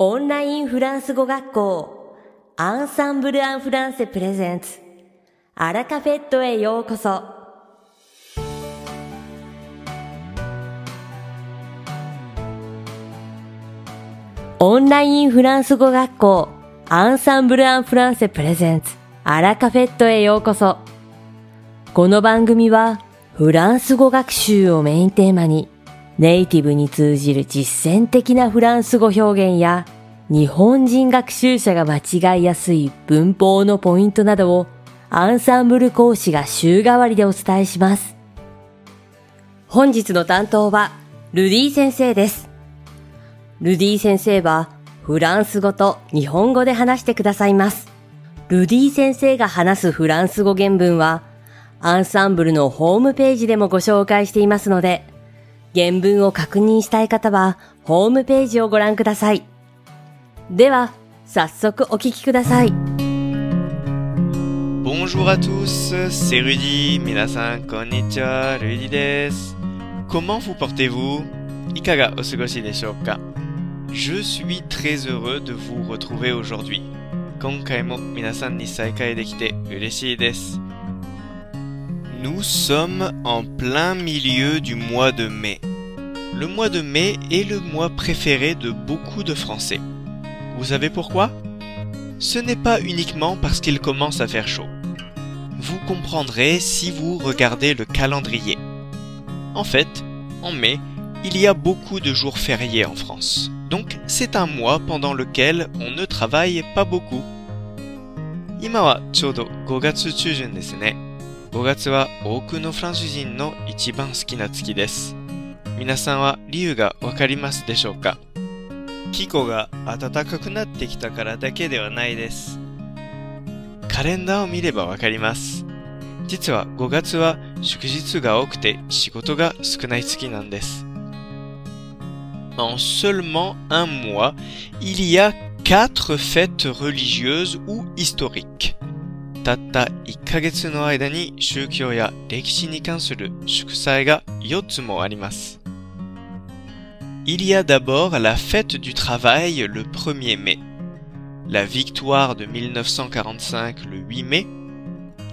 オンラインフランス語学校アンサンブル・アン・フランセプレゼンツアラカフェットへようこそ。オンラインフランス語学校アンサンブル・アン・フランセプレゼンツアラカフェットへようこそ。この番組はフランス語学習をメインテーマにネイティブに通じる実践的なフランス語表現や日本人学習者が間違いやすい文法のポイントなどをアンサンブル講師が週替わりでお伝えします。本日の担当はルディ先生です。ルディ先生はフランス語と日本語で話してくださいます。ルディ先生が話すフランス語原文はアンサンブルのホームページでもご紹介していますので、原文を確認したい方は、ホームページをご覧ください。では、早速お聞きください。Bonjour à tous, c'est Rudy. 皆さん、こんにちは。Rudy です。Comment vous portez-vous? いかがお過ごしでしょうか Je suis très heureux de vous retrouver aujourd'hui. 今回も皆さんに再会できて嬉しいです。Nous sommes en plein milieu du mois de mai. Le mois de mai est le mois préféré de beaucoup de Français. Vous savez pourquoi Ce n'est pas uniquement parce qu'il commence à faire chaud. Vous comprendrez si vous regardez le calendrier. En fait, en mai, il y a beaucoup de jours fériés en France. Donc c'est un mois pendant lequel on ne travaille pas beaucoup. 今はちょうど5月中旬ですね。 5月は多くのフランス人の一番好きな月です。皆さんは理由がわかりますでしょうか？気候が暖かくなってきたからだけではないです。カレンダーを見ればわかります。実は5月は祝日が多くて仕事が少ない月なんです。En seulement un mois, il y a quatre fêtes religieuses ou historiques. たった1ヶ月の間に宗教や歴史に関する祝祭が4つもあります。Il y a d'abord la fête du travail le 1er mai, la victoire de 1945 le 8 mai,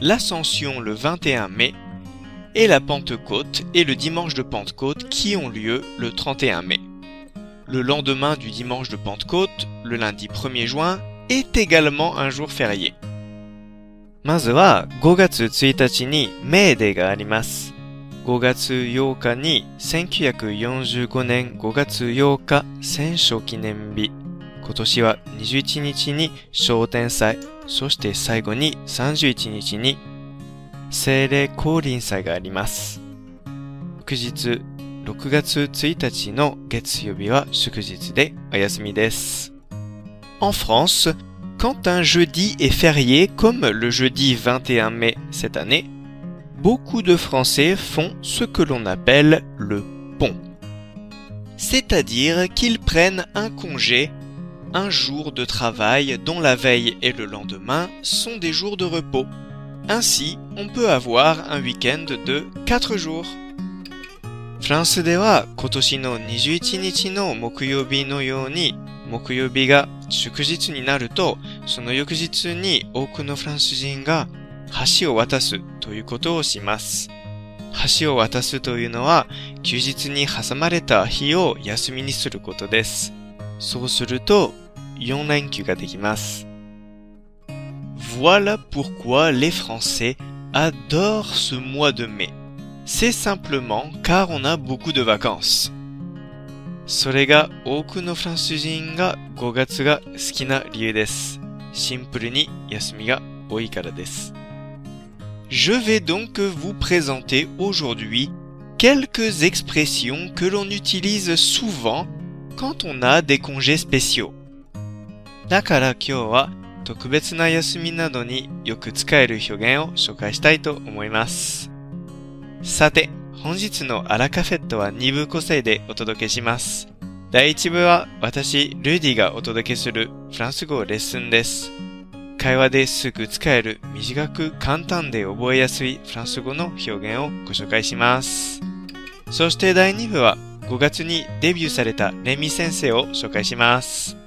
l'ascension le 21 mai et la Pentecôte et le dimanche de Pentecôte qui ont lieu le 31 mai. Le lendemain du dimanche de Pentecôte, le lundi 1er juin, est également un jour férié. まずは5月1日にメーデーがあります。5月8日に1945年5月8日戦勝記念日。今年は21日に商店祭、そして最後に31日に精霊降臨祭があります。翌日6月1日の月曜日は祝日でお休みです。En France, quand un jeudi est férié comme le jeudi 21 mai cette année, beaucoup de Français font ce que l'on appelle le pont. C'est-à-dire qu'ils prennent un congé, un jour de travail dont la veille et le lendemain sont des jours de repos. Ainsi, on peut avoir un week-end de 4 jours. フランスでは今年の21日の木曜日のように木曜日が 祝日になるとその翌日に多くのフランス人が橋を渡すということをします。橋を渡すというのは休日に挟まれた日を休みにすることです。そうすると4連休ができます。Voilà pourquoi les Français adorent ce mois de mai. C'est simplement car on a beaucoup de vacances. それが多くのフランス人が5月が好きな理由です。シンプルに休みが多いからです。Je vais donc vous présenter aujourd'hui quelques expressions que l'on utilise souvent quand on a des congés spéciaux. だから今日は特別な休みなどによく使える表現を紹介したいと思います。さて、本日のアラカフェットは2部構成でお届けします。第1部は私、ルーディがお届けするフランス語レッスンです。会話ですぐ使える短く簡単で覚えやすいフランス語の表現をご紹介します。そして第2部は5月にデビューされたレミ先生を紹介します。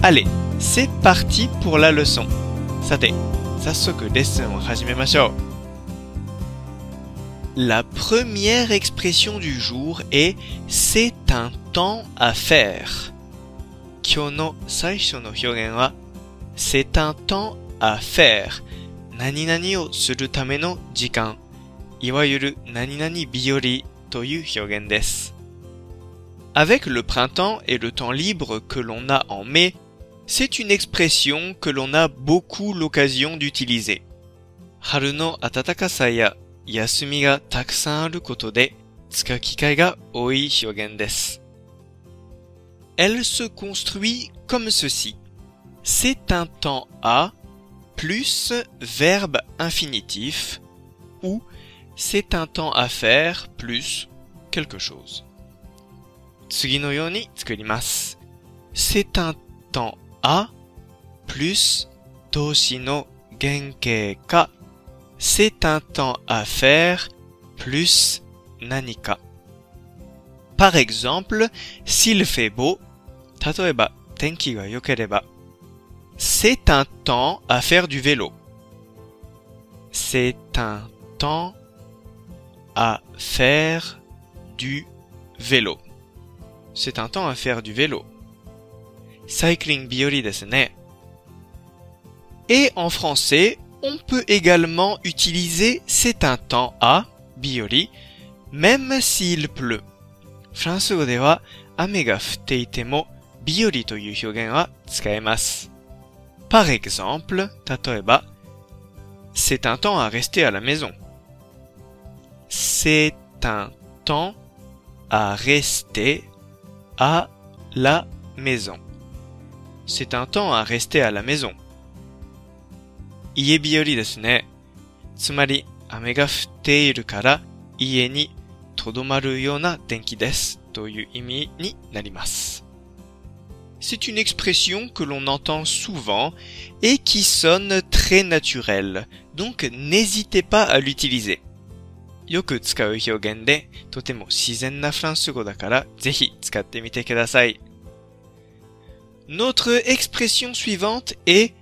Allez, c'est parti pour la leçon. さて、早速レッスンを始めましょう。La première expression du jour est c'est un temps à faire. 今日の最初の表現は c'est un temps à faire. 何々をするための時間。いわゆる何々日和という表現です。Avec le printemps et le temps libre que l'on a en mai, c'est une expression que l'on a beaucoup l'occasion d'utiliser. Elle se construit comme ceci. C'est un temps à plus verbe infinitif ou c'est un temps à faire plus quelque chose. C'est un temps à plus toshi no ka. C'est un temps à faire plus nanika. Par exemple, s'il fait beau, tenki ga yokereba. C'est un temps à faire du vélo. C'est un temps à faire du vélo. C'est un temps à faire du vélo. Cycling Biori desne. Et en français, on peut également utiliser c'est un temps à Biori même s'il pleut. Par exemple, 例えば C'est un temps à rester à la maison. C'est un temps à rester à la maison C'est un temps à rester à la maison. Ie biori desu ne. Tsumari, ame ga futte iru kara, ie ni todomaru yo na tenki desu toyu imi ni narimasu. C'est une expression que l'on entend souvent et qui sonne très naturelle, donc n'hésitez pas à l'utiliser. よく使う表現で、とても自然なフランス語だから、ぜひ使ってみてください。 notre expression suivante est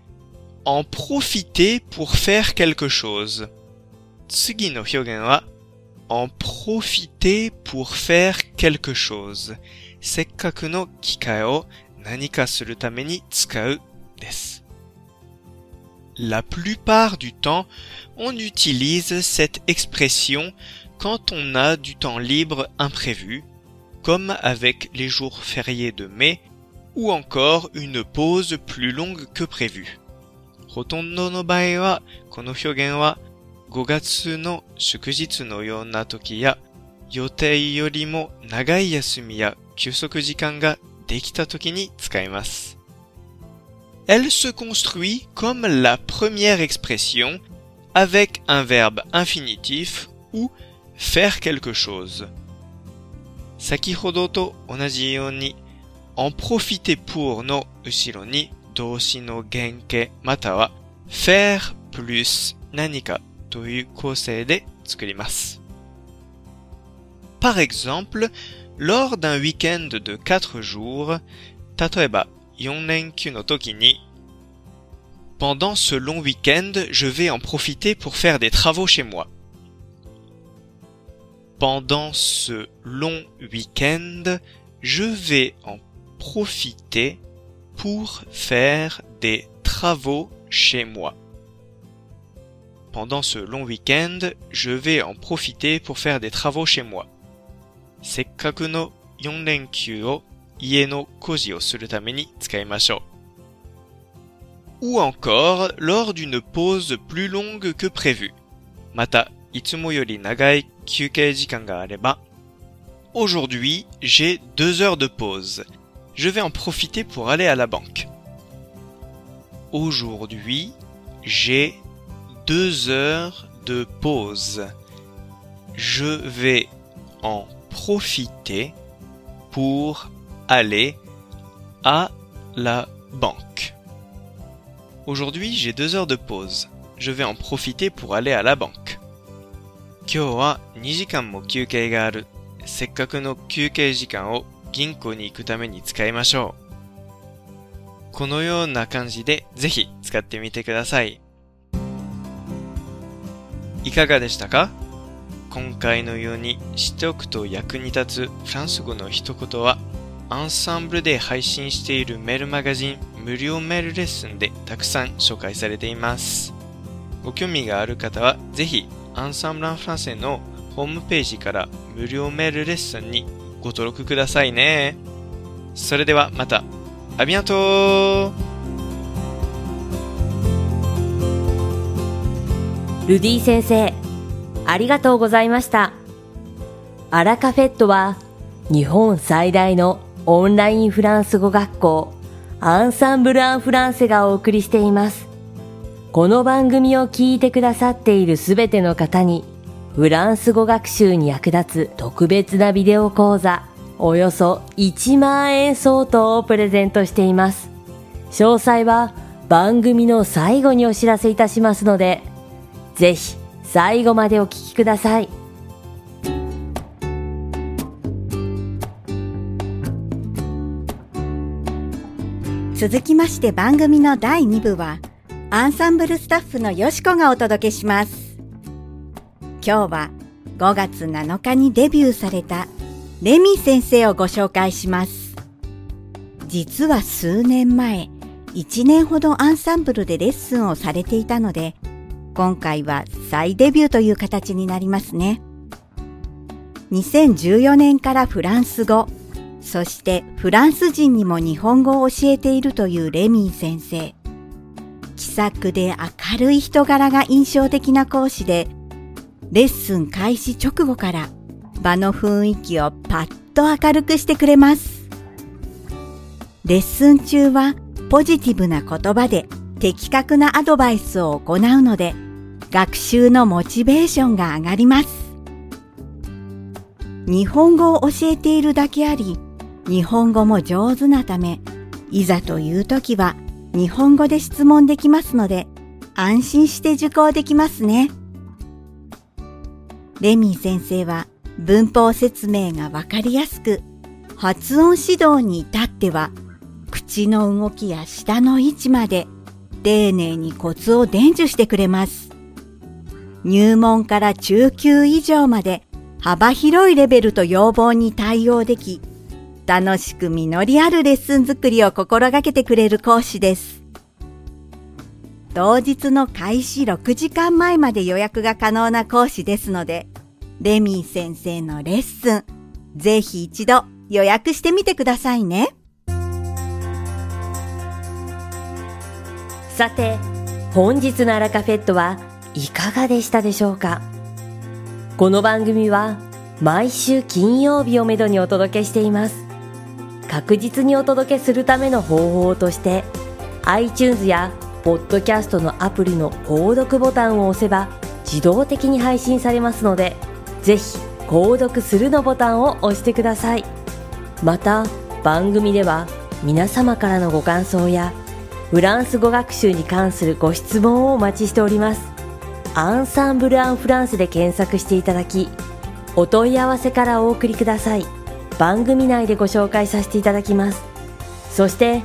en profiter pour faire quelque chose. Tsugi en profiter pour faire quelque chose. La plupart du temps, on utilise cette expression quand on a du temps libre imprévu, comme avec les jours fériés de mai ou encore une pause plus longue que prévu. Hotondo no bae wa, kono hyogen wa, 5月の祝日のような時や、予定よりも長い休みや休息時間ができた時に使います。elle se construit comme la première expression avec un verbe infinitif ou faire quelque chose. Sakihodo to onaji you ni en profiter pour no ushiro ni doshi no genke mata wa faire plus nanika toyu kosei de. Par exemple, lors d'un week-end de 4 jours, tatoeba pendant ce long week-end, je vais en profiter pour faire des travaux chez moi. Pendant ce long week-end, je vais en profiter pour faire des travaux chez moi. Pendant ce long week-end, je vais en profiter pour faire des travaux chez moi. せっかくの4連休を家の工事をするために使いましょう。Ou encore lors d'une pause plus longue que prévu. また、いつもより長い休憩時間があれば。Aujourd'hui, j'ai deux heures de pause Je vais en profiter pour aller à la banque. Aujourd'hui, j'ai deux heures de pause. Je vais en profiter pour aller à la banque. Aujourd'hui, j'ai deux heures de pause. Je vais en profiter pour aller à la banque. 今日は2時間も休憩がある。せっかくの休憩時間を 銀行に行くために使いましょう。このような感じでぜひ使ってみてください。いかがでしたか？今回のように知っておくと役に立つフランス語の一言はアンサンブルで配信しているメールマガジン無料メールレッスンでたくさん紹介されています。ご興味がある方はぜひアンサンブランフランセのホームページから無料メールレッスンにご登録くださいね。それではまた。アビアントルディ先生、ありがとうございました。アラカフェットは日本最大のオンラインフランス語学校アンサンブル・アン・フランセがお送りしています。この番組を聞いてくださっているすべての方にフランス語学習に役立つ特別なビデオ講座およそ1万円相当をプレゼントしています。詳細は番組の最後にお知らせいたしますので、ぜひ最後までお聞きください。続きまして番組の第2部は、アンサンブルスタッフのよしこがお届けします。今日は5月7日にデビューされたレミ先生をご紹介します。実は数年前、1年ほどアンサンブルでレッスンをされていたので、今回は再デビューという形になりますね。2014年からフランス語、そしてフランス人にも日本語を教えているというレミー先生。気さくで明るい人柄が印象的な講師で、レッスン開始直後から場の雰囲気をパッと明るくしてくれます。レッスン中はポジティブな言葉で的確なアドバイスを行うので、学習のモチベーションが上がります。日本語を教えているだけあり、日本語も上手なため、いざという時は日本語で質問できますので、安心して受講できますね。レミー先生は文法説明がわかりやすく、発音指導に至っては、口の動きや舌の位置まで丁寧にコツを伝授してくれます。入門から中級以上まで幅広いレベルと要望に対応でき、楽しく実りあるレッスン作りを心がけてくれる講師です。当日の開始6時間前まで予約が可能な講師ですので、レミー先生のレッスン、ぜひ一度予約してみてくださいね。さて、本日のアラカフェットはいかがでしたでしょうか？この番組は毎週金曜日をめどにお届けしています。確実にお届けするための方法として iTunes やポッドキャストのアプリの購読ボタンを押せば自動的に配信されますのでぜひ購読するのボタンを押してください。また番組では皆様からのご感想やフランス語学習に関するご質問をお待ちしております。アンサンブル・アン・フランスで検索していただきお問い合わせからお送りください。番組内でご紹介させていただきます。そして